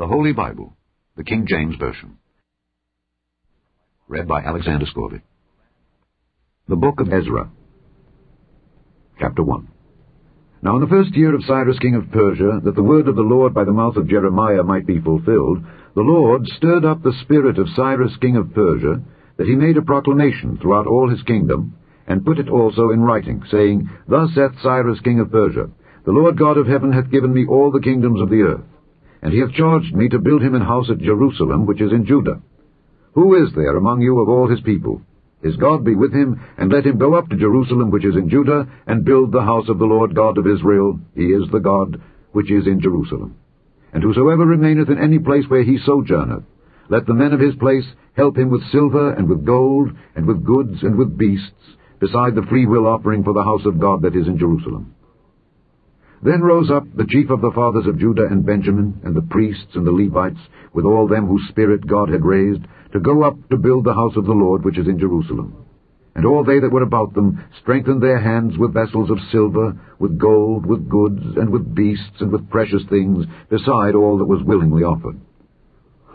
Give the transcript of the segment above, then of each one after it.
The Holy Bible, the King James Version. Read by Alexander Scourby. The Book of Ezra. Chapter 1. Now in the first year of Cyrus king of Persia, that the word of the Lord by the mouth of Jeremiah might be fulfilled, the Lord stirred up the spirit of Cyrus king of Persia, that he made a proclamation throughout all his kingdom, and put it also in writing, saying, Thus saith Cyrus king of Persia, The Lord God of heaven hath given me all the kingdoms of the earth, and he hath charged me to build him an house at Jerusalem, which is in Judah. Who is there among you of all his people? His God be with him, and let him go up to Jerusalem which is in Judah, and build the house of the Lord God of Israel. He is the God which is in Jerusalem. And whosoever remaineth in any place where he sojourneth, let the men of his place help him with silver, and with gold, and with goods, and with beasts, beside the freewill offering for the house of God that is in Jerusalem. Then rose up the chief of the fathers of Judah and Benjamin, and the priests and the Levites, with all them whose spirit God had raised, to go up to build the house of the Lord which is in Jerusalem. And all they that were about them strengthened their hands with vessels of silver, with gold, with goods, and with beasts, and with precious things, beside all that was willingly offered.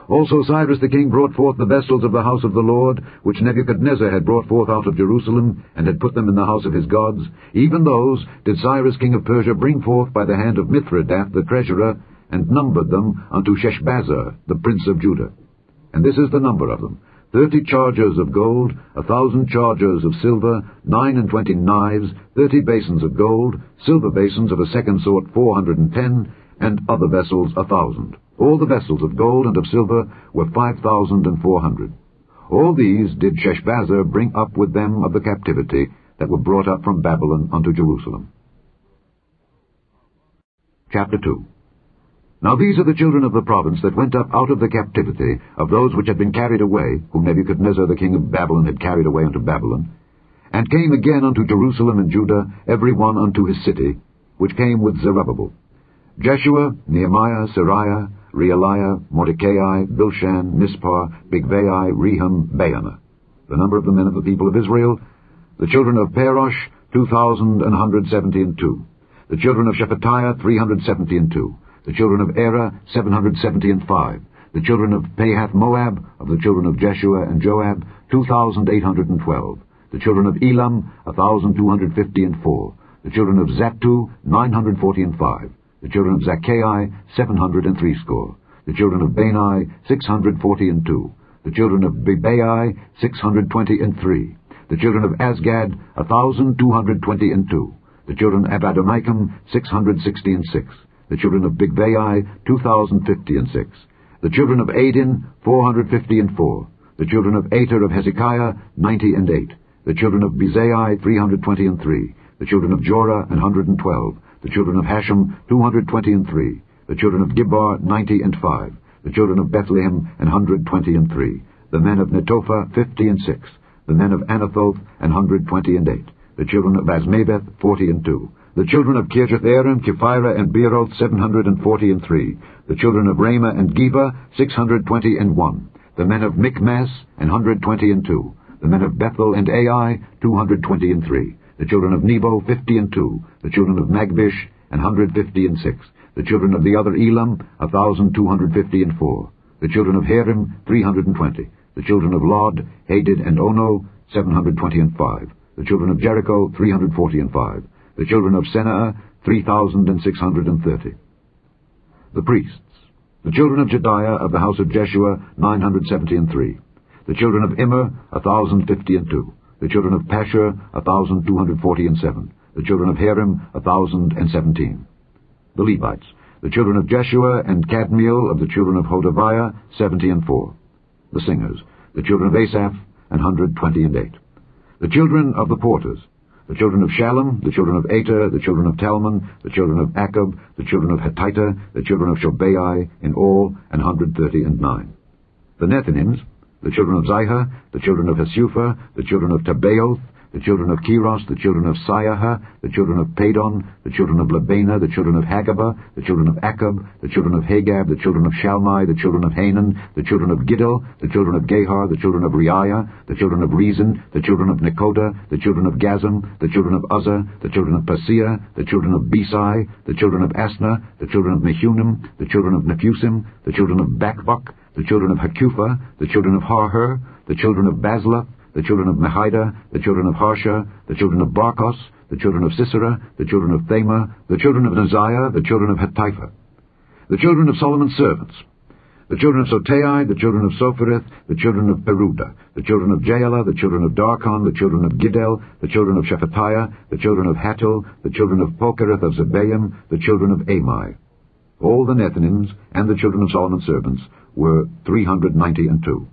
Also Cyrus the king brought forth the vessels of the house of the Lord, which Nebuchadnezzar had brought forth out of Jerusalem, and had put them in the house of his gods. Even those did Cyrus king of Persia bring forth by the hand of Mithredath the treasurer, and numbered them unto Sheshbazzar, the prince of Judah and this is the number of them. Thirty chargers of gold, a thousand chargers of silver, nine and twenty knives, thirty basins of gold, silver basins of a second sort four hundred and ten, and other vessels a thousand. All the vessels of gold and of silver were five thousand and four hundred. All these did Sheshbazzar bring up with them of the captivity that were brought up from Babylon unto Jerusalem. Chapter 2 now these are the children of the province that went up out of the captivity of those which had been carried away, whom Nebuchadnezzar the king of Babylon had carried away unto Babylon, and came again unto Jerusalem and Judah, every one unto his city, which came with Zerubbabel. Jeshua, Nehemiah, Seraiah, Reelaiah, Mordecai, Bilshan, Mispar, Bigvai, Rehum, Baanah. The number of the men of the people of Israel, the children of Parosh, two thousand and hundred seventy and two. The children of Shephatiah, three hundred seventy and two. The children of Arah, 770 and 5, the children of Pahath Moab, of the children of Jeshua and Joab, 2,812, the children of Elam, a 1,250 and 4, the children of Zattu, 940 and 5, the children of Zaccai, 700 and threescore, the children of Bani, 640 and 2, the children of Bebai, 620 and 3, the children of Azgad, 1,220 and 2, the children of Adonikam, 660 and 6, the children of Bigvai, 2,050 and 6. The children of Adin, 450 and 4. The children of Ater of Hezekiah, 90 and 8. The children of Bezai, 320 and 3. The children of Jorah, 112. The children of Hashum, 220 and 3. The children of Gibbar, 90 and 5. The children of Bethlehem, 120 and 3. The men of Netophah, 50 and 6. The men of Anathoth, 120 and 8. The children of Azmaveth, 40 and 2. The children of Kirjathjearim, Chephirah, and Beeroth, seven hundred and forty and three. The children of Ramah and Geba, six hundred twenty and one. The men of Michmas, an hundred twenty and two. The men of Bethel and Ai, two hundred twenty and three. The children of Nebo, fifty and two. The children of Magbish, an hundred fifty and six. The children of the other Elam, a thousand two hundred fifty and four. The children of Harim, three hundred and twenty. The children of Lod, Hadid, and Ono, seven hundred twenty and five. The children of Jericho, three hundred forty and five the children of Senaa, 3,630. The priests, the children of Jedaiah of the house of Jeshua, 970 and 3. The children of Immer, a 1,050 and 2. The children of Pashur, 1,240 and 7. The children of Harim, 1,017. The Levites, the children of Jeshua and Kadmiel of the children of Hodaviah, 70 and 4. The singers, the children of Asaph, an hundred twenty and eight. The children of the porters, the children of Shallum, the children of Ater, the children of Talmon, the children of Akkub, the children of Hatita, the children of Shobai, in all an hundred thirty and nine. The Nethinims, the children of Ziha, the children of Hasupha, the children of Tabbaoth, the children of Keros, the children of Siaha, the children of Padon, the children of Lebanah, the children of Hagabah, the children of Akkub, the children of Hagab, the children of Shalmai, the children of Hanan, the children of Giddel, the children of Gahar, the children of Reaiah, the children of Rezin, the children of Nekoda, the children of Gazzam, the children of Uzza, the children of Paseah, the children of Besai, the children of Asnah, the children of Mehunim, the children of Nephusim, the children of Bakbuk, the children of Hakupha, the children of Harhur, the children of Bazluth, the children of Mehida, the children of Harsha, the children of Barkos, the children of Sisera, the children of Thamah, the children of Neziah, the children of Hatipha, the children of Solomon's servants, the children of Sotai, the children of Sophereth, the children of Peruda, the children of Jaalah, the children of Darkon, the children of Giddel, the children of Shephatiah, the children of Hattil, the children of Pochereth of Zebaim, the children of Amai. All the Nethinims and the children of Solomon's servants were three hundred ninety and two.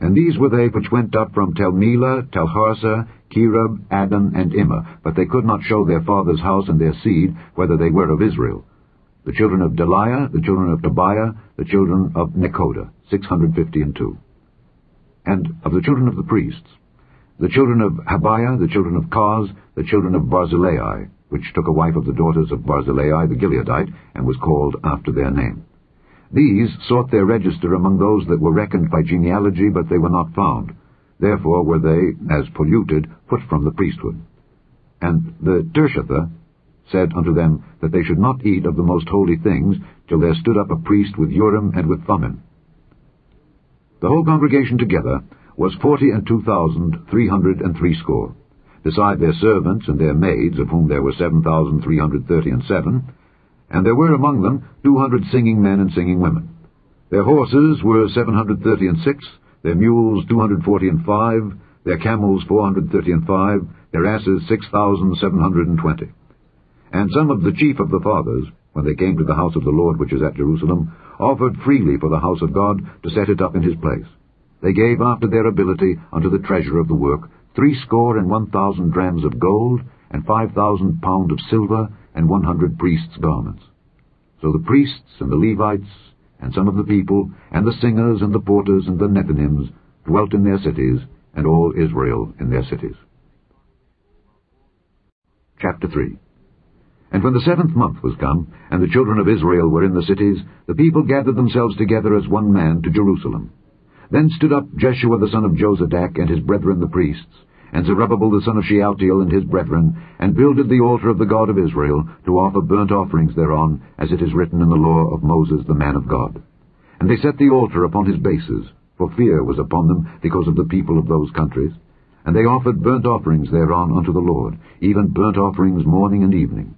And these were they which went up from Telmelah, Telharsa, Cherub, Addan, and Immer, but they could not show their father's house and their seed, whether they were of Israel. The children of Delaiah, the children of Tobiah, the children of Nekoda, six hundred fifty and two. And of the children of the priests, the children of Habaiah, the children of Koz, the children of Barzillai, which took a wife of the daughters of Barzillai the Gileadite, and was called after their name. These sought their register among those that were reckoned by genealogy, but they were not found. Therefore were they, as polluted, put from the priesthood. And the Tirshatha said unto them that they should not eat of the most holy things till there stood up a priest with Urim and with Thummim. The whole congregation together was forty and two thousand three hundred and threescore, beside their servants and their maids, of whom there were seven thousand three hundred thirty and seven, and there were among them two hundred singing men and singing women. Their horses were seven hundred thirty and six, their mules two hundred forty and five, their camels four hundred thirty and five, their asses six thousand seven hundred and twenty. And some of the chief of the fathers, when they came to the house of the Lord which is at Jerusalem, offered freely for the house of God to set it up in his place. They gave after their ability unto the treasure of the work threescore and one thousand drams of gold, and five thousand pound of silver, and one hundred priests' garments. So the priests and the Levites, and some of the people, and the singers and the porters and the Nethinims dwelt in their cities, and all Israel in their cities. Chapter 3 And when the seventh month was come, and the children of Israel were in the cities, the people gathered themselves together as one man to Jerusalem. Then stood up Jeshua the son of Jozadak and his brethren the priests, and Zerubbabel the son of Shealtiel and his brethren, and builded the altar of the God of Israel, to offer burnt offerings thereon, as it is written in the law of Moses the man of God. And they set the altar upon his bases, for fear was upon them because of the people of those countries. And they offered burnt offerings thereon unto the Lord, even burnt offerings morning and evening.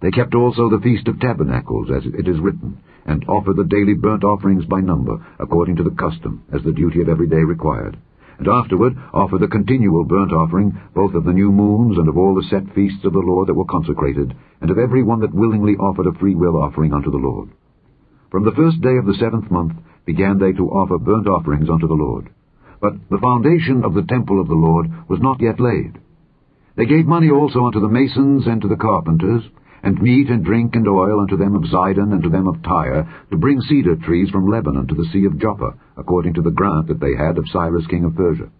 They kept also the feast of tabernacles, as it is written, and offered the daily burnt offerings by number, according to the custom, as the duty of every day required and afterward offer the continual burnt offering, both of the new moons and of all the set feasts of the Lord that were consecrated, and of every one that willingly offered a freewill offering unto the Lord. From the first day of the seventh month began they to offer burnt offerings unto the Lord. But the foundation of the temple of the Lord was not yet laid. They gave money also unto the masons and to the carpenters, and meat and drink and oil unto them of Zidon and to them of Tyre, to bring cedar trees from Lebanon to the sea of Joppa, according to the grant that they had of Cyrus king of Persia.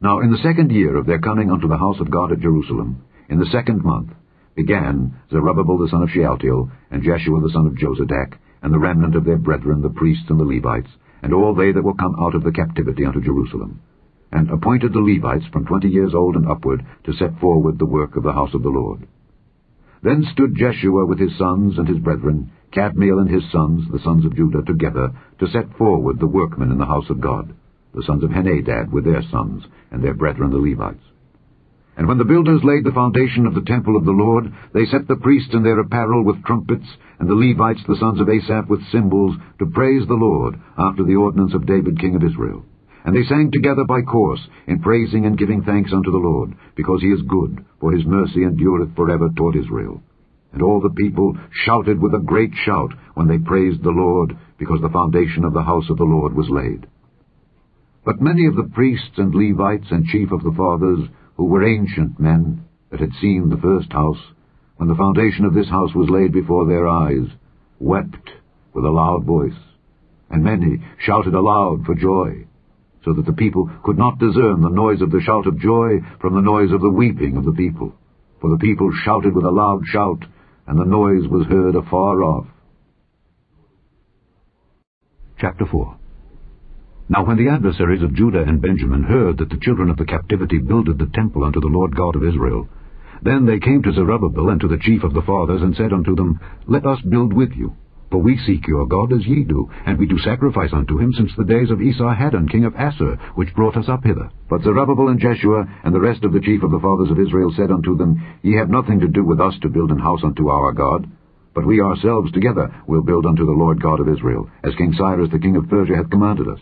Now in the second year of their coming unto the house of God at Jerusalem, in the second month, began Zerubbabel the son of Shealtiel, and Jeshua the son of Jozadak, and the remnant of their brethren, the priests and the Levites, and all they that were come out of the captivity unto Jerusalem, and appointed the Levites from twenty years old and upward to set forward the work of the house of the Lord. Then stood Jeshua with his sons and his brethren, Kadmiel and his sons, the sons of Judah, together, to set forward the workmen in the house of God, the sons of Henadad with their sons, and their brethren the Levites. And when the builders laid the foundation of the temple of the Lord, they set the priests in their apparel with trumpets, and the Levites, the sons of Asaph, with cymbals, to praise the Lord, after the ordinance of David king of Israel. And they sang together by course, in praising and giving thanks unto the Lord, because he is good, for his mercy endureth for ever toward Israel. And all the people shouted with a great shout when they praised the Lord, because the foundation of the house of the Lord was laid. But many of the priests and Levites and chief of the fathers, who were ancient men, that had seen the first house, when the foundation of this house was laid before their eyes, wept with a loud voice, and many shouted aloud for joy. So that the people could not discern the noise of the shout of joy from the noise of the weeping of the people. For the people shouted with a loud shout, and the noise was heard afar off. Chapter 4 Now when the adversaries of Judah and Benjamin heard that the children of the captivity builded the temple unto the Lord God of Israel, then they came to Zerubbabel and to the chief of the fathers, and said unto them, Let us build with you. For we seek your God as ye do, and we do sacrifice unto him since the days of Esarhaddon king of Assur, which brought us up hither. But Zerubbabel and Jeshua and the rest of the chief of the fathers of Israel said unto them, Ye have nothing to do with us to build an house unto our God, but we ourselves together will build unto the Lord God of Israel, as King Cyrus the king of Persia hath commanded us.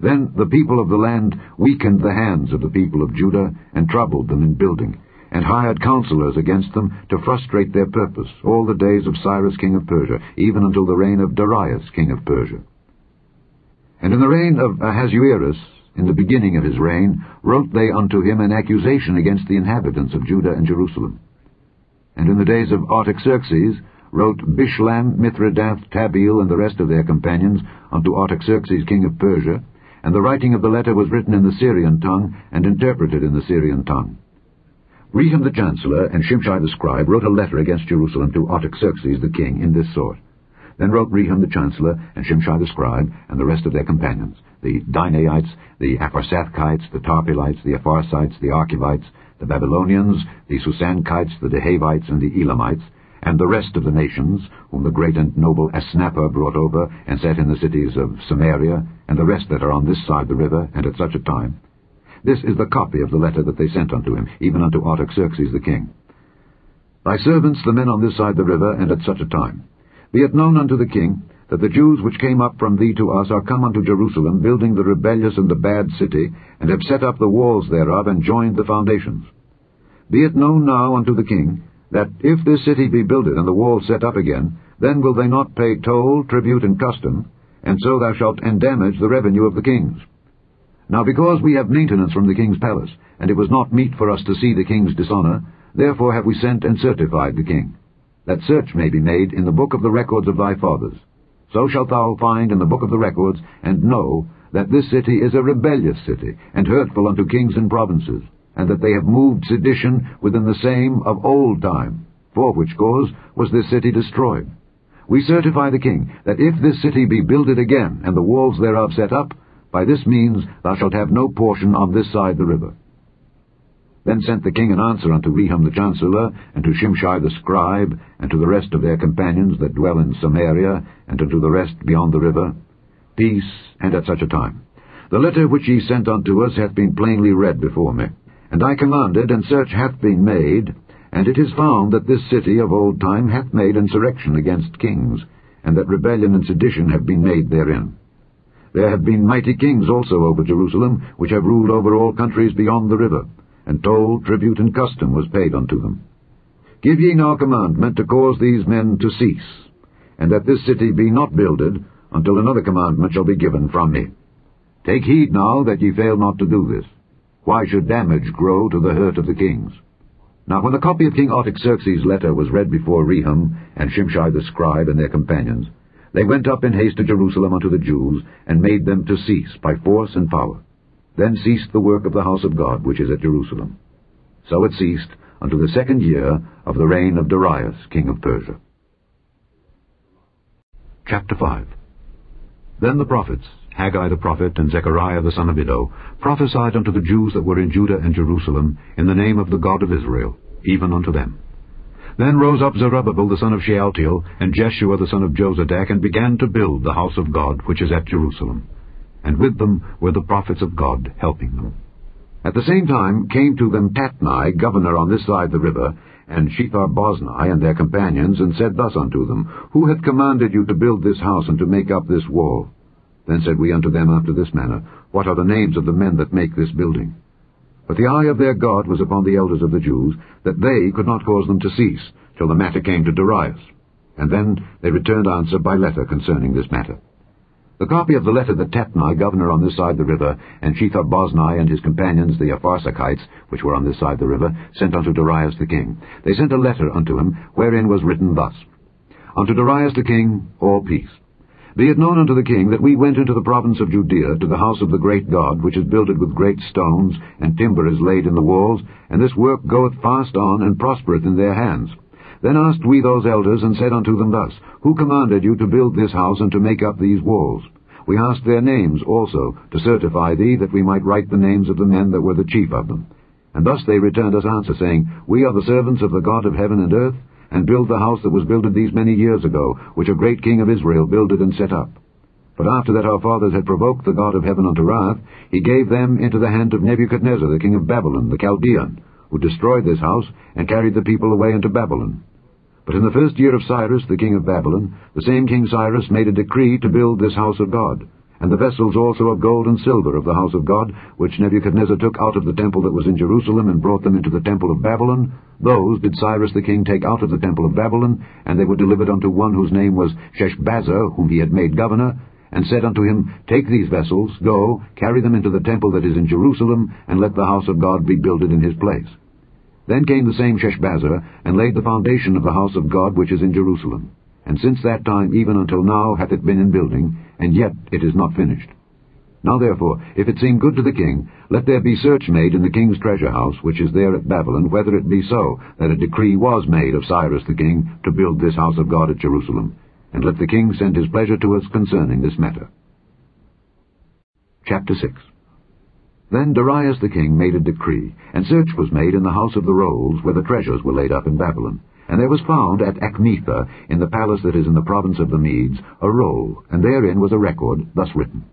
Then the people of the land weakened the hands of the people of Judah, and troubled them in building, and hired counselors against them to frustrate their purpose all the days of Cyrus king of Persia, even until the reign of Darius king of Persia. And in the reign of Ahasuerus, in the beginning of his reign, wrote they unto him an accusation against the inhabitants of Judah and Jerusalem. And in the days of Artaxerxes wrote Bishlam, Mithredath, Tabeel, and the rest of their companions unto Artaxerxes king of Persia, and the writing of the letter was written in the Syrian tongue, and interpreted in the Syrian tongue. Rehum the chancellor and Shimshai the scribe wrote a letter against Jerusalem to Artaxerxes the king in this sort. Then wrote Rehum the chancellor and Shimshai the scribe and the rest of their companions, the Dinaites, the Apharsathchites, the Tarpelites, the Apharsites, the Archevites, the Babylonians, the Susanchites, the Dehavites, and the Elamites, and the rest of the nations, whom the great and noble Asnapper brought over and set in the cities of Samaria, and the rest that are on this side the river, and at such a time, this is the copy of the letter that they sent unto him, even unto Artaxerxes the king. Thy servants, the men on this side the river, and at such a time. Be it known unto the king, that the Jews which came up from thee to us are come unto Jerusalem, building the rebellious and the bad city, and have set up the walls thereof, and joined the foundations. Be it known now unto the king, that if this city be builded, and the walls set up again, then will they not pay toll, tribute, and custom, and so thou shalt endamage the revenue of the kings. Now because we have maintenance from the king's palace, and it was not meet for us to see the king's dishonour, therefore have we sent and certified the king, that search may be made in the book of the records of thy fathers. So shalt thou find in the book of the records, and know that this city is a rebellious city, and hurtful unto kings and provinces, and that they have moved sedition within the same of old time, for which cause was this city destroyed. We certify the king, that if this city be builded again, and the walls thereof set up, by this means thou shalt have no portion on this side the river. Then sent the king an answer unto Rehum the chancellor, and to Shimshai the scribe, and to the rest of their companions that dwell in Samaria, and unto the rest beyond the river, Peace, and at such a time. The letter which ye sent unto us hath been plainly read before me. And I commanded, and search hath been made, and it is found that this city of old time hath made insurrection against kings, and that rebellion and sedition have been made therein. There have been mighty kings also over Jerusalem, which have ruled over all countries beyond the river, and toll, tribute, and custom was paid unto them. Give ye now commandment to cause these men to cease, and that this city be not builded, until another commandment shall be given from me. Take heed now that ye fail not to do this. Why should damage grow to the hurt of the kings? Now when the copy of King Artaxerxes' letter was read before Rehum and Shimshai the scribe and their companions, they went up in haste to Jerusalem unto the Jews, and made them to cease by force and power. Then ceased the work of the house of God, which is at Jerusalem. So it ceased unto the second year of the reign of Darius, king of Persia. Chapter 5 Then the prophets, Haggai the prophet and Zechariah the son of Iddo, prophesied unto the Jews that were in Judah and Jerusalem in the name of the God of Israel, even unto them. Then rose up Zerubbabel the son of Shealtiel, and Jeshua the son of Jozadak, and began to build the house of God, which is at Jerusalem. And with them were the prophets of God, helping them. At the same time came to them Tatnai, governor on this side the river, and Shethar-boznai and their companions, and said thus unto them, Who hath commanded you to build this house, and to make up this wall? Then said we unto them after this manner, What are the names of the men that make this building? But the eye of their God was upon the elders of the Jews, that they could not cause them to cease, till the matter came to Darius. And then they returned answer by letter concerning this matter. The copy of the letter that Tatnai, governor on this side the river, and Shethar-boznai and his companions, the Apharsachites, which were on this side the river, sent unto Darius the king. They sent a letter unto him, wherein was written thus, Unto Darius the king, all peace. Be it known unto the king that we went into the province of Judea to the house of the great God, which is builded with great stones, and timber is laid in the walls, and this work goeth fast on, and prospereth in their hands. Then asked we those elders, and said unto them thus, Who commanded you to build this house, and to make up these walls? We asked their names also, to certify thee, that we might write the names of the men that were the chief of them. And thus they returned us answer, saying, We are the servants of the God of heaven and earth, and build the house that was builded these many years ago, which a great king of Israel builded and set up. But after that our fathers had provoked the God of heaven unto wrath, he gave them into the hand of Nebuchadnezzar the king of Babylon, the Chaldean, who destroyed this house, and carried the people away into Babylon. But in the first year of Cyrus the king of Babylon, the same king Cyrus made a decree to build this house of God, and the vessels also of gold and silver of the house of God, which Nebuchadnezzar took out of the temple that was in Jerusalem, and brought them into the temple of Babylon, those did Cyrus the king take out of the temple of Babylon, and they were delivered unto one whose name was Sheshbazzar, whom he had made governor, and said unto him, Take these vessels, go, carry them into the temple that is in Jerusalem, and let the house of God be builded in his place. Then came the same Sheshbazzar, and laid the foundation of the house of God which is in Jerusalem and since that time even until now hath it been in building, and yet it is not finished. Now therefore, if it seem good to the king, let there be search made in the king's treasure house, which is there at Babylon, whether it be so, that a decree was made of Cyrus the king to build this house of God at Jerusalem, and let the king send his pleasure to us concerning this matter. Chapter 6 Then Darius the king made a decree, and search was made in the house of the rolls, where the treasures were laid up in Babylon. And there was found at Achmetha, in the palace that is in the province of the Medes, a roll, and therein was a record, thus written.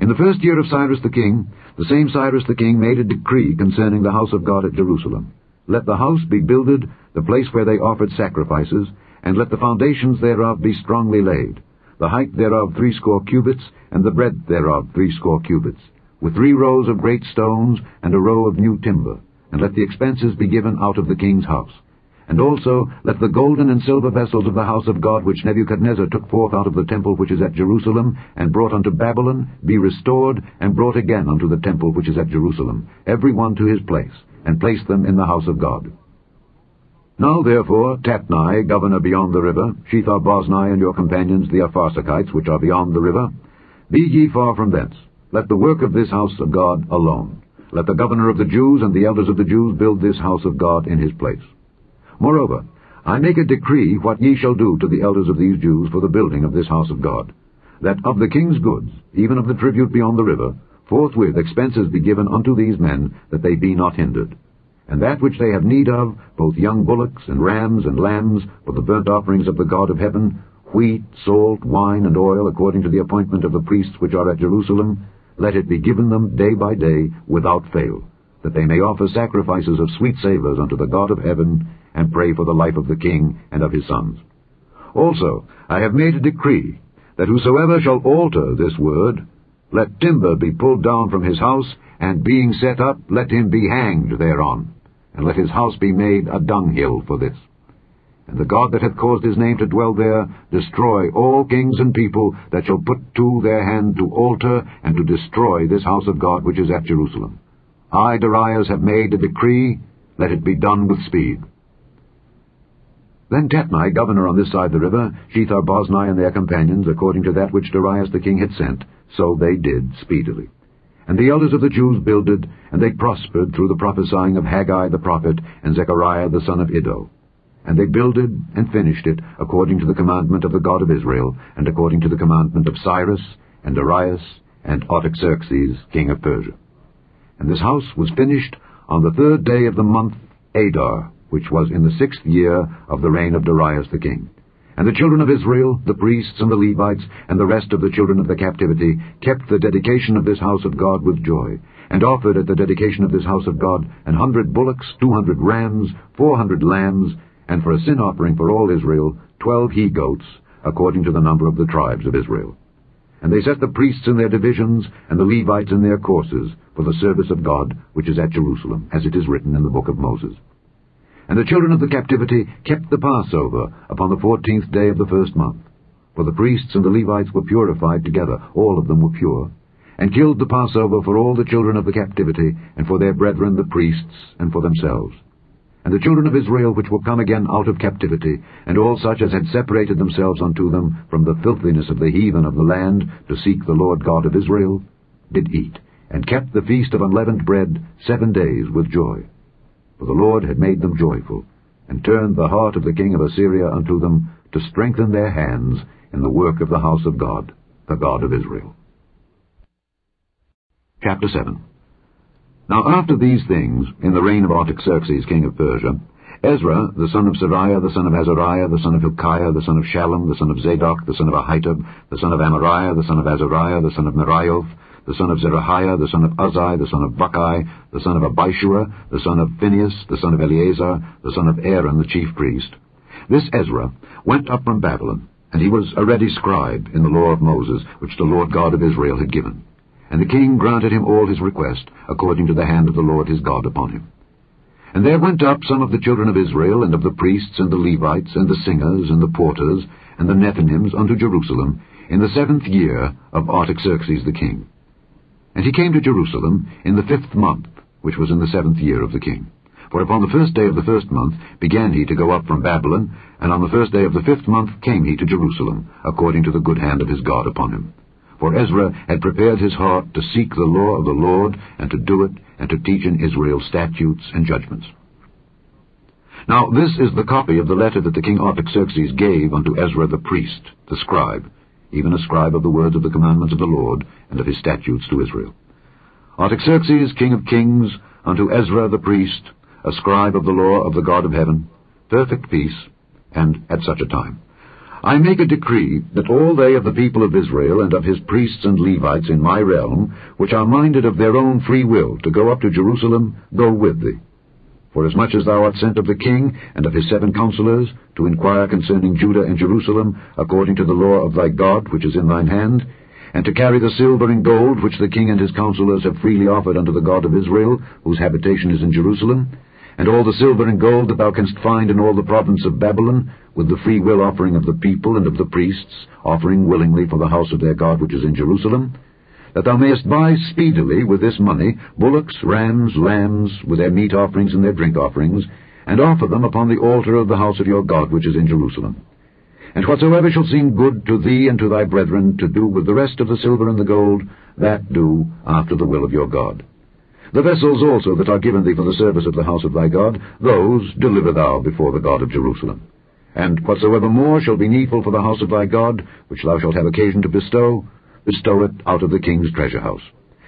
In the first year of Cyrus the king, the same Cyrus the king made a decree concerning the house of God at Jerusalem. Let the house be builded, the place where they offered sacrifices, and let the foundations thereof be strongly laid, the height thereof threescore cubits, and the breadth thereof threescore cubits, with three rows of great stones, and a row of new timber, and let the expenses be given out of the king's house. And also let the golden and silver vessels of the house of God which Nebuchadnezzar took forth out of the temple which is at Jerusalem, and brought unto Babylon, be restored, and brought again unto the temple which is at Jerusalem, every one to his place, and place them in the house of God. Now therefore, Tatnai, governor beyond the river, Shethar-boznai and your companions the Apharsachites, which are beyond the river, be ye far from thence. Let the work of this house of God alone. Let the governor of the Jews and the elders of the Jews build this house of God in his place. Moreover, I make a decree what ye shall do to the elders of these Jews for the building of this house of God, that of the king's goods, even of the tribute beyond the river, forthwith expenses be given unto these men, that they be not hindered. And that which they have need of, both young bullocks and rams and lambs, for the burnt offerings of the God of heaven, wheat, salt, wine, and oil, according to the appointment of the priests which are at Jerusalem, let it be given them day by day without fail, that they may offer sacrifices of sweet savours unto the God of heaven, and pray for the life of the king and of his sons. Also, I have made a decree, that whosoever shall alter this word, let timber be pulled down from his house, and being set up, let him be hanged thereon, and let his house be made a dunghill for this. And the God that hath caused his name to dwell there, destroy all kings and people that shall put to their hand to alter and to destroy this house of God which is at Jerusalem. I, Darius, have made a decree, let it be done with speed. Then Tatnai, governor on this side the river, Shethar-boznai and their companions, according to that which Darius the king had sent, so they did speedily. And the elders of the Jews builded, and they prospered through the prophesying of Haggai the prophet and Zechariah the son of Iddo. And they builded and finished it according to the commandment of the God of Israel, and according to the commandment of Cyrus, and Darius, and Artaxerxes, king of Persia. And this house was finished on the third day of the month Adar, which was in the sixth year of the reign of Darius the king. And the children of Israel, the priests and the Levites, and the rest of the children of the captivity, kept the dedication of this house of God with joy, and offered at the dedication of this house of God an hundred bullocks, two hundred rams, four hundred lambs, and for a sin offering for all Israel, twelve he-goats, according to the number of the tribes of Israel. And they set the priests in their divisions, and the Levites in their courses, for the service of God, which is at Jerusalem, as it is written in the book of Moses. And the children of the captivity kept the Passover upon the fourteenth day of the first month. For the priests and the Levites were purified together, all of them were pure, and killed the Passover for all the children of the captivity, and for their brethren the priests, and for themselves. and the children of Israel which were come again out of captivity, and all such as had separated themselves unto them from the filthiness of the heathen of the land to seek the Lord God of Israel, did eat, and kept the feast of unleavened bread seven days with joy. For the Lord had made them joyful, and turned the heart of the king of Assyria unto them, to strengthen their hands in the work of the house of God, the God of Israel. Chapter 7 now after these things, in the reign of Artaxerxes king of Persia, Ezra, the son of Seraiah, the son of Azariah, the son of Hilkiah, the son of Shallum, the son of Zadok, the son of Ahitub, the son of Amariah, the son of Azariah, the son of Meraioth, the son of Zerahiah, the son of Uzzi, the son of Bukki, the son of Abishua, the son of Phinehas, the son of Eleazar, the son of Aaron, the chief priest. This Ezra went up from Babylon, and he was a ready scribe in the law of Moses, which the Lord God of Israel had given. And the king granted him all his request, according to the hand of the Lord his God upon him. And there went up some of the children of Israel, and of the priests, and the Levites, and the singers, and the porters, and the Nethinims unto Jerusalem, in the seventh year of Artaxerxes the king. And he came to Jerusalem in the fifth month, which was in the seventh year of the king. For upon the first day of the first month began he to go up from Babylon, and on the first day of the fifth month came he to Jerusalem, according to the good hand of his God upon him. For Ezra had prepared his heart to seek the law of the Lord, and to do it, and to teach in Israel statutes and judgments. Now this is the copy of the letter that the king Artaxerxes gave unto Ezra the priest, the scribe, even a scribe of the words of the commandments of the Lord, and of his statutes to Israel. Artaxerxes, king of kings, unto Ezra the priest, a scribe of the law of the God of heaven, perfect peace, and at such a time. I make a decree that all they of the people of Israel and of his priests and Levites in my realm, which are minded of their own free will to go up to Jerusalem, go with thee. Forasmuch as thou art sent of the king and of his seven counselors, to inquire concerning Judah and Jerusalem, according to the law of thy God which is in thine hand, and to carry the silver and gold which the king and his counselors have freely offered unto the God of Israel, whose habitation is in Jerusalem, and all the silver and gold that thou canst find in all the province of Babylon, with the free will offering of the people and of the priests, offering willingly for the house of their God which is in Jerusalem, that thou mayest buy speedily with this money bullocks, rams, lambs, with their meat offerings and their drink offerings, and offer them upon the altar of the house of your God which is in Jerusalem. And whatsoever shall seem good to thee and to thy brethren to do with the rest of the silver and the gold, that do after the will of your God. The vessels also that are given thee for the service of the house of thy God, those deliver thou before the God of Jerusalem. And whatsoever more shall be needful for the house of thy God, which thou shalt have occasion to bestow, bestow it out of the king's treasure house.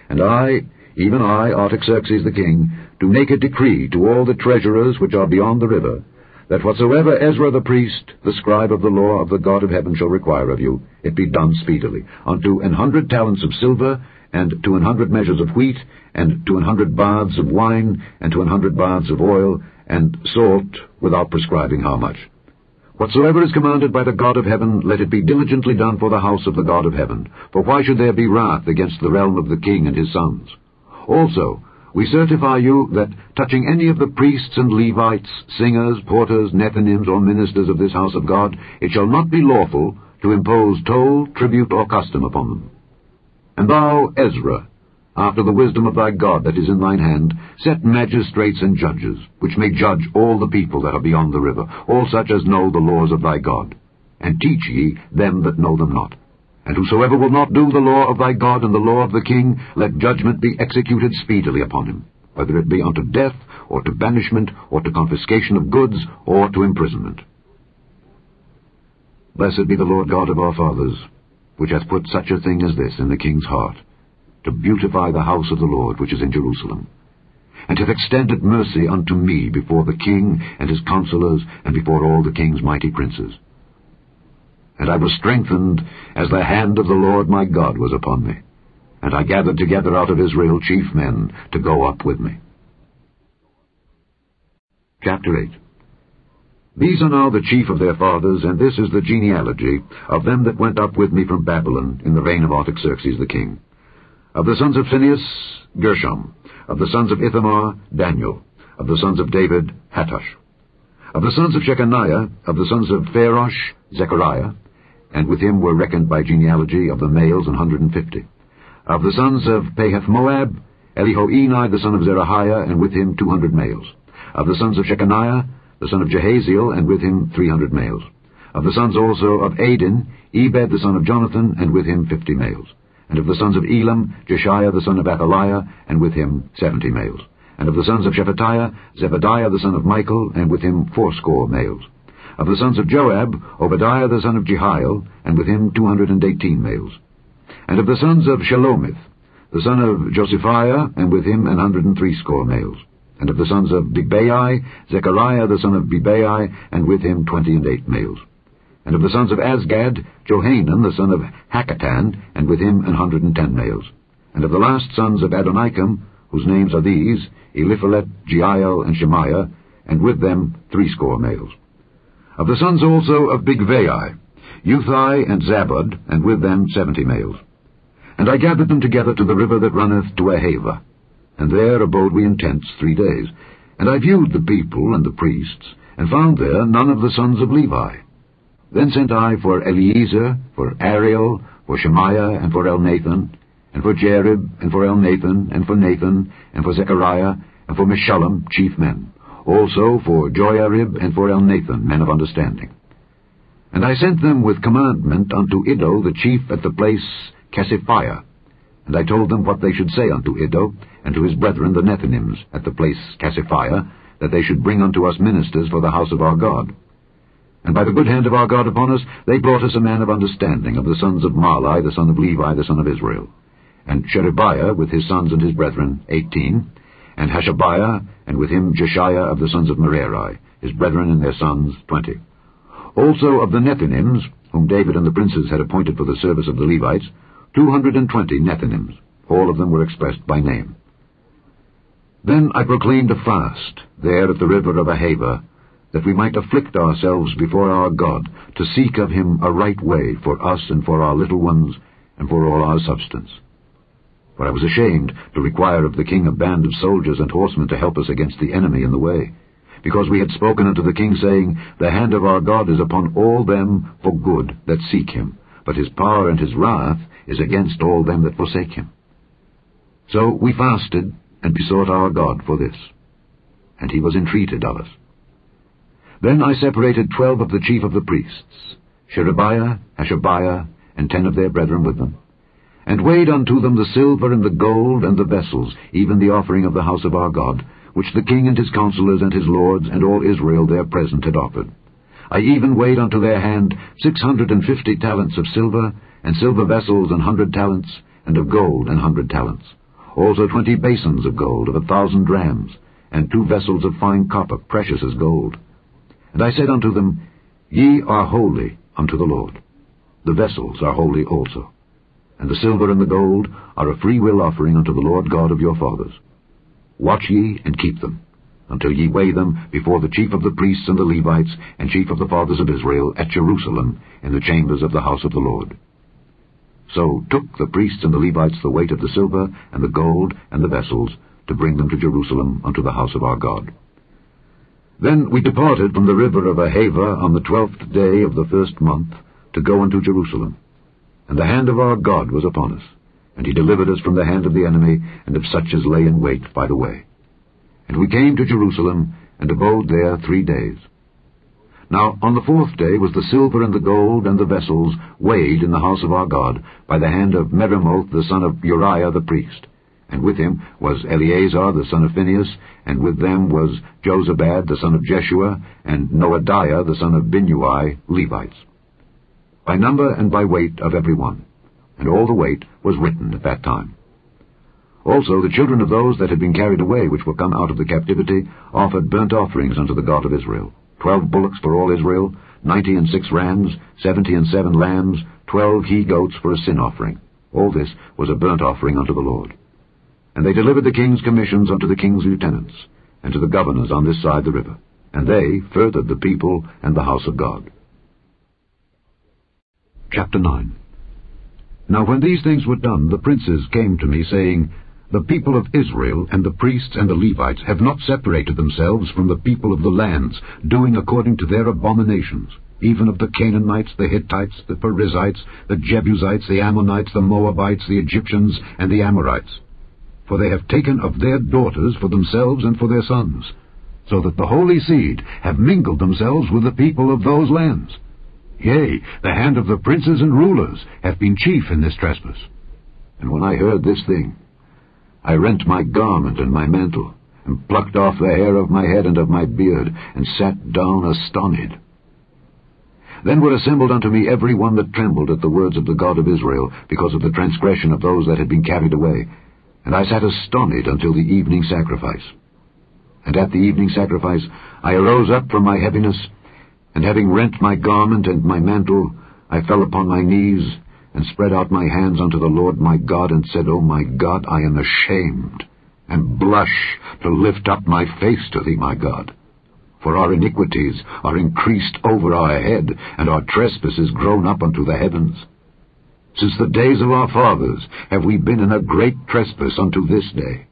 And I, even I, Artaxerxes the king, do make a decree to all the treasurers which are beyond the river, that whatsoever Ezra the priest, the scribe of the law of the God of heaven, shall require of you, it be done speedily, unto an hundred talents of silver, and to an hundred measures of wheat, and to an hundred baths of wine, and to an hundred baths of oil, and salt, without prescribing how much. Whatsoever is commanded by the God of heaven, let it be diligently done for the house of the God of heaven. For why should there be wrath against the realm of the king and his sons? Also, we certify you that, touching any of the priests and Levites, singers, porters, Nethinims, or ministers of this house of God, it shall not be lawful to impose toll, tribute, or custom upon them. And thou, Ezra, after the wisdom of thy God that is in thine hand, set magistrates and judges, which may judge all the people that are beyond the river, all such as know the laws of thy God. And teach ye them that know them not. And whosoever will not do the law of thy God and the law of the king, let judgment be executed speedily upon him, whether it be unto death, or to banishment, or to confiscation of goods, or to imprisonment. Blessed be the Lord God of our fathers, which hath put such a thing as this in the king's heart, to beautify the house of the Lord which is in Jerusalem, and hath extended mercy unto me before the king and his counselors, and before all the king's mighty princes. And I was strengthened as the hand of the Lord my God was upon me, and I gathered together out of Israel chief men to go up with me. Chapter 8 these are now the chief of their fathers, and this is the genealogy of them that went up with me from Babylon in the reign of Artaxerxes the king. Of the sons of Phinehas, Gershom. Of the sons of Ithamar, Daniel. Of the sons of David, Hattush. Of the sons of Shechaniah, of the sons of Pharosh, Zechariah, and with him were reckoned by genealogy of the males an hundred and fifty. Of the sons of Pahath Moab, Elihoenai the son of Zerahiah, and with him two hundred males Of the sons of Shechaniah, the son of Jahaziel, and with him three hundred males. Of the sons also of Adin, Ebed the son of Jonathan, and with him fifty males. And of the sons of Elam, Jeshaiah the son of Athaliah, and with him seventy males. And of the sons of Shephatiah, Zebadiah the son of Michael, and with him fourscore males. Of the sons of Joab, Obadiah the son of Jehiel, and with him two hundred and eighteen males. And of the sons of Shelomith, the son of Josiphiah, and with him an hundred and threescore males. And of the sons of Bebai, Zechariah the son of Bebai, and with him twenty and eight males. And of the sons of Azgad, Johanan the son of Hakkatan, and with him an hundred and ten males. And of the last sons of Adonikam, whose names are these, Eliphelet, Jeiel, and Shemaiah, and with them threescore males. Of the sons also of Bigvai, Uthai and Zabbud, and with them seventy males. And I gathered them together to the river that runneth to Ahava. And there abode we in tents three days. And I viewed the people and the priests, and found there none of the sons of Levi. Then sent I for Eliezer, for Ariel, for Shemaiah, and for Elnathan, and for Jarib, and for Elnathan, and for Nathan, and for Zechariah, and for Meshullam, chief men, also for Joiarib, and for Elnathan, men of understanding. And I sent them with commandment unto Iddo the chief at the place Casiphia. And I told them what they should say unto Iddo, and to his brethren the Nethinims at the place Casiphia, that they should bring unto us ministers for the house of our God. And by the good hand of our God upon us, they brought us a man of understanding of the sons of Mahli, the son of Levi, the son of Israel. And Sherebiah with his sons and his brethren, eighteen, and Hashabiah, and with him Jeshaiah of the sons of Merari, his brethren and their sons, twenty. Also of the Nethinims, whom David and the princes had appointed for the service of the Levites, two hundred and twenty Nethinims. All of them were expressed by name. Then I proclaimed a fast, there at the river of Ahava, that we might afflict ourselves before our God, to seek of him a right way for us and for our little ones, and for all our substance. For I was ashamed to require of the king a band of soldiers and horsemen to help us against the enemy in the way, because we had spoken unto the king, saying, The hand of our God is upon all them for good that seek him, but his power and his wrath is against all them that forsake him. So we fasted and besought our God for this, and he was entreated of us. Then I separated twelve of the chief of the priests, Sherebiah, Hashabiah, and ten of their brethren with them, and weighed unto them the silver and the gold and the vessels, even the offering of the house of our God, which the king and his counselors and his lords and all Israel there present had offered. I even weighed unto their hand six hundred and fifty talents of silver, and silver vessels an hundred talents, and of gold an hundred talents. Also twenty basins of gold of a thousand drams, and two vessels of fine copper, precious as gold. And I said unto them, Ye are holy unto the Lord. The vessels are holy also. And the silver and the gold are a freewill offering unto the Lord God of your fathers. Watch ye and keep them, until ye weigh them before the chief of the priests and the Levites and chief of the fathers of Israel at Jerusalem in the chambers of the house of the Lord. So took the priests and the Levites the weight of the silver and the gold and the vessels to bring them to Jerusalem unto the house of our God. Then we departed from the river of Ahava on the twelfth day of the first month to go unto Jerusalem. And the hand of our God was upon us, and he delivered us from the hand of the enemy and of such as lay in wait by the way. And we came to Jerusalem, and abode there three days. Now on the fourth day was the silver and the gold and the vessels weighed in the house of our God by the hand of Meremoth the son of Uriah the priest. And with him was Eleazar the son of Phinehas, and with them was Jozabad the son of Jeshua, and Noadiah the son of Binnui, Levites, by number and by weight of every one. And all the weight was written at that time. Also the children of those that had been carried away, which were come out of the captivity, offered burnt offerings unto the God of Israel. Twelve bullocks for all Israel, ninety and six rams, seventy and seven lambs, twelve he-goats for a sin offering. All this was a burnt offering unto the Lord. And they delivered the king's commissions unto the king's lieutenants, and to the governors on this side the river. And they furthered the people and the house of God. Chapter 9 Now when these things were done, the princes came to me, saying, The people of Israel and the priests and the Levites have not separated themselves from the people of the lands, doing according to their abominations, even of the Canaanites, the Hittites, the Perizzites, the Jebusites, the Ammonites, the Moabites, the Egyptians, and the Amorites. For they have taken of their daughters for themselves and for their sons. so that the holy seed have mingled themselves with the people of those lands. Yea, the hand of the princes and rulers hath been chief in this trespass. And when I heard this thing, I rent my garment and my mantle, and plucked off the hair of my head and of my beard, and sat down astonished. Then were assembled unto me every one that trembled at the words of the God of Israel, because of the transgression of those that had been carried away. And I sat astonished until the evening sacrifice. And at the evening sacrifice I arose up from my heaviness, and having rent my garment and my mantle, I fell upon my knees, and spread out my hands unto the Lord my God, and said, O my God, I am ashamed, and blush to lift up my face to thee, my God. For our iniquities are increased over our head, and our trespasses grown up unto the heavens. Since the days of our fathers have we been in a great trespass unto this day.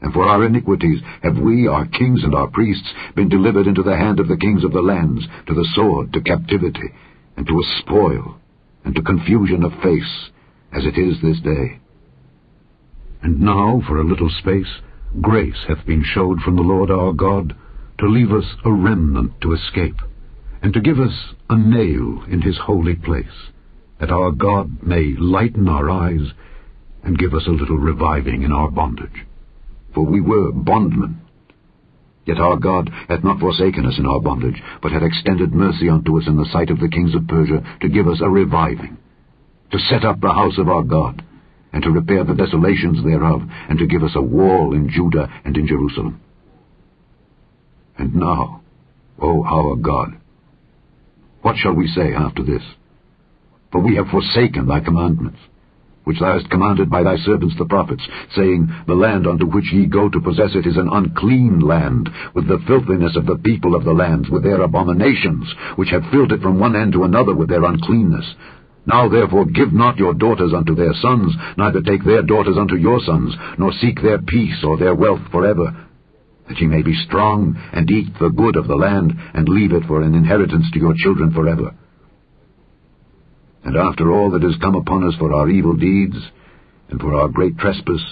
And for our iniquities have we, our kings and our priests, been delivered into the hand of the kings of the lands, to the sword, to captivity, and to a spoil, and to confusion of face, as it is this day. And now, for a little space, grace hath been showed from the Lord our God, to leave us a remnant to escape, and to give us a nail in his holy place, that our God may lighten our eyes, and give us a little reviving in our bondage for we were bondmen. Yet our God hath not forsaken us in our bondage, but hath extended mercy unto us in the sight of the kings of Persia, to give us a reviving, to set up the house of our God, and to repair the desolations thereof, and to give us a wall in Judah and in Jerusalem. And now, O our God, what shall we say after this? For we have forsaken thy commandments which thou hast commanded by thy servants the prophets, saying, The land unto which ye go to possess it is an unclean land, with the filthiness of the people of the lands, with their abominations, which have filled it from one end to another with their uncleanness. Now therefore give not your daughters unto their sons, neither take their daughters unto your sons, nor seek their peace or their wealth forever, that ye may be strong, and eat the good of the land, and leave it for an inheritance to your children forever. And after all that has come upon us for our evil deeds, and for our great trespass,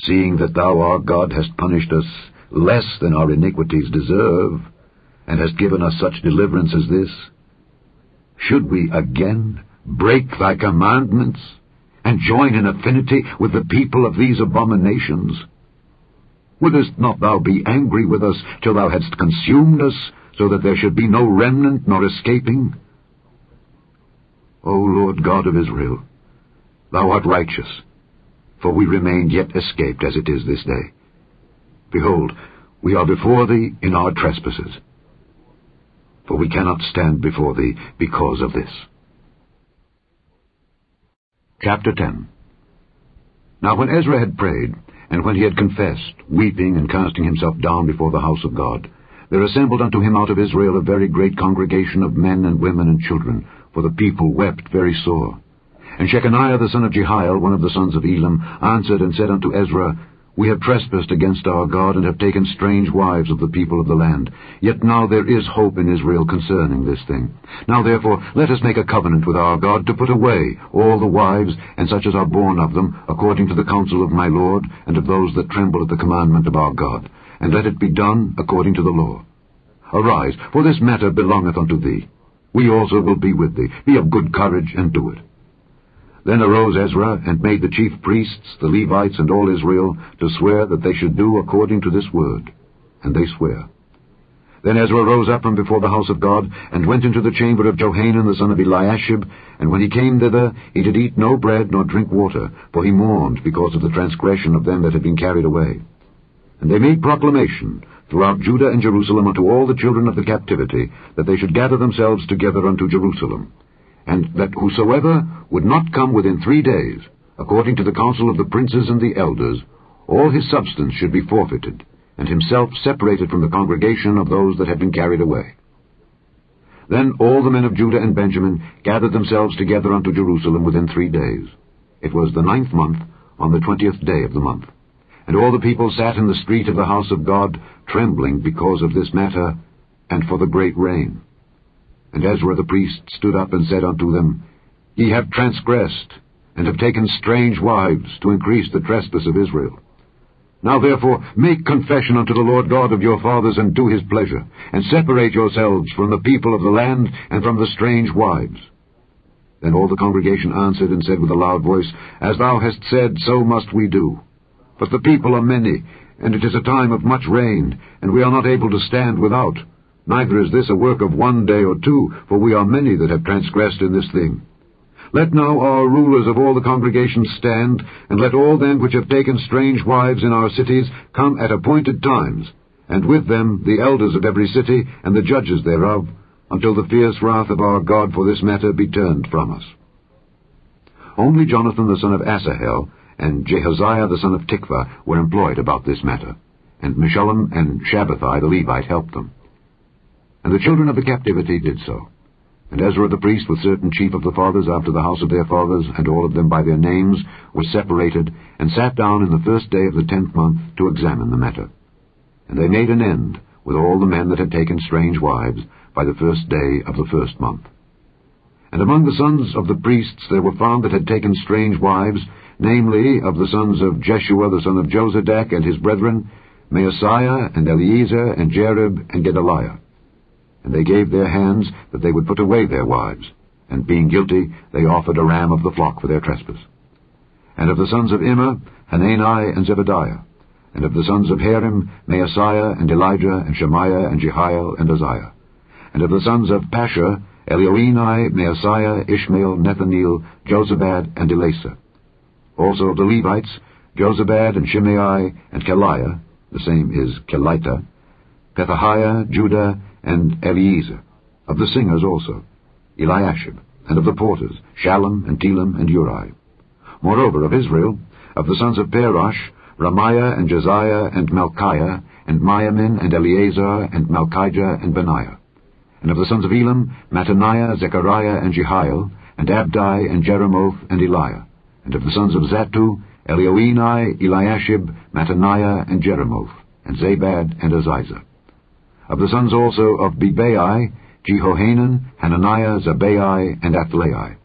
seeing that thou, our God, hast punished us less than our iniquities deserve, and hast given us such deliverance as this, should we again break thy commandments, and join in affinity with the people of these abominations? Wouldest not thou be angry with us till thou hadst consumed us, so that there should be no remnant nor escaping? O Lord God of Israel, thou art righteous, for we remain yet escaped as it is this day. Behold, we are before thee in our trespasses, for we cannot stand before thee because of this. Chapter 10 Now when Ezra had prayed, and when he had confessed, weeping and casting himself down before the house of God, there assembled unto him out of Israel a very great congregation of men and women and children, for the people wept very sore. And Shechaniah the son of Jehiel, one of the sons of Elam, answered and said unto Ezra, We have trespassed against our God, and have taken strange wives of the people of the land. Yet now there is hope in Israel concerning this thing. Now therefore let us make a covenant with our God to put away all the wives, and such as are born of them, according to the counsel of my Lord, and of those that tremble at the commandment of our God. And let it be done according to the law. Arise, for this matter belongeth unto thee. We also will be with thee. Be of good courage, and do it. Then arose Ezra, and made the chief priests, the Levites, and all Israel, to swear that they should do according to this word. And they swear. Then Ezra rose up from before the house of God, and went into the chamber of Johanan the son of Eliashib, and when he came thither, he did eat no bread nor drink water, for he mourned because of the transgression of them that had been carried away. And they made proclamation, throughout Judah and Jerusalem unto all the children of the captivity, that they should gather themselves together unto Jerusalem, and that whosoever would not come within three days, according to the counsel of the princes and the elders, all his substance should be forfeited, and himself separated from the congregation of those that had been carried away. Then all the men of Judah and Benjamin gathered themselves together unto Jerusalem within three days. It was the ninth month, on the twentieth day of the month. And all the people sat in the street of the house of God, trembling because of this matter, and for the great rain. And Ezra the priest stood up and said unto them, Ye have transgressed, and have taken strange wives, to increase the trespass of Israel. Now therefore make confession unto the Lord God of your fathers, and do his pleasure, and separate yourselves from the people of the land, and from the strange wives. Then all the congregation answered and said with a loud voice, As thou hast said, so must we do. But the people are many, and it is a time of much rain, and we are not able to stand without. Neither is this a work of one day or two, for we are many that have transgressed in this thing. Let now our rulers of all the congregations stand, and let all them which have taken strange wives in our cities come at appointed times, and with them the elders of every city and the judges thereof, until the fierce wrath of our God for this matter be turned from us. Only Jonathan the son of Asahel and Jahaziah the son of Tikvah were employed about this matter, and Meshullam and Shabbethai the Levite helped them. And the children of the captivity did so. And Ezra the priest, with certain chief of the fathers after the house of their fathers, and all of them by their names, were separated, and sat down in the first day of the tenth month to examine the matter. And they made an end with all the men that had taken strange wives by the first day of the first month. And among the sons of the priests there were found that had taken strange wives, namely, of the sons of Jeshua the son of Jozadak and his brethren, Maaseiah and Eliezer and Jarib and Gedaliah. And they gave their hands that they would put away their wives, and being guilty, they offered a ram of the flock for their trespass. And of the sons of Immer, Hanani and Zebadiah. And of the sons of Harim, Maaseiah and Elijah and Shemaiah and Jehiel and Uzziah. And of the sons of Pashur, Elioenai, Maaseiah, Ishmael, Nethaneel, Jozabad, and Elasah. Also the Levites, Jozabad and Shimei and Kelaiah, the same is Kelita, Pethahiah, Judah, and Eliezer, of the singers also, Eliashib, and of the porters, Shallum and Telem and Uri. Moreover, of Israel, of the sons of Parosh, Ramiah and Jeziah and Malchiah, and Miamin and Eleazar and Malchijah and Benaiah. And of the sons of Elam, Mattaniah, Zechariah and Jehiel, and Abdi and Jeremoth and Eliah. And of the sons of Zattu, Elioenai, Eliashib, Mattaniah and Jeremoth, and Zabad and Aziza. Of the sons also of Bebai, Jehohanan, Hananiah, Zabbai, and Athlai.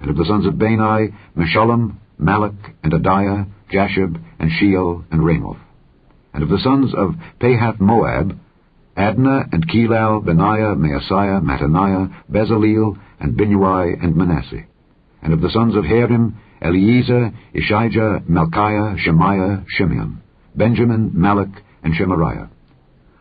And of the sons of Bani, Meshullam, Malluch, and Adaiah, Jashub, and Sheal, and Ramoth. And of the sons of Pahath Moab, Adna, and Chelal, Benaiah, Maaseiah, Mattaniah, Bezaleel, and Binnui, and Manasseh. And of the sons of Harim, Eliezer, Ishijah, Malchiah, Shemaiah, Shimeon, Benjamin, Malluch, and Shemariah.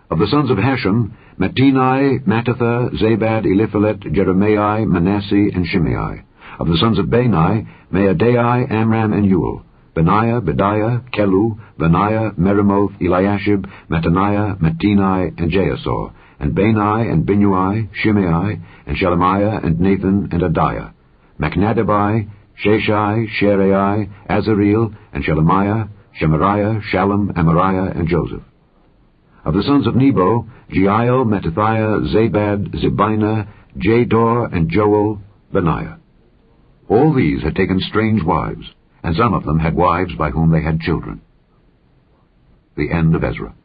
Of the sons of Hashum, Mattenai, Mattathah, Zabad, Eliphelet, Jeremiah, Manasseh, and Shimei. Of the sons of Bani, Maadai, Amram, and Uel. Benaiah, Bedeiah, Chelluh, Vaniah, Meremoth, Eliashib, Mattaniah, Mattenai, and Jaasau, and Benai, and Binnui, Shimei, and Shelemiah, and Nathan, and Adaiah, Machnadebai, Shashai, Sharai, Azareel, and Shelemiah, Shemariah, Shallum, Amariah, and Joseph. Of the sons of Nebo, Jeiel, Mattithiah, Zabad, Zebina, Jadau, and Joel, Benaiah. All these had taken strange wives, and some of them had wives by whom they had children. The end of Ezra.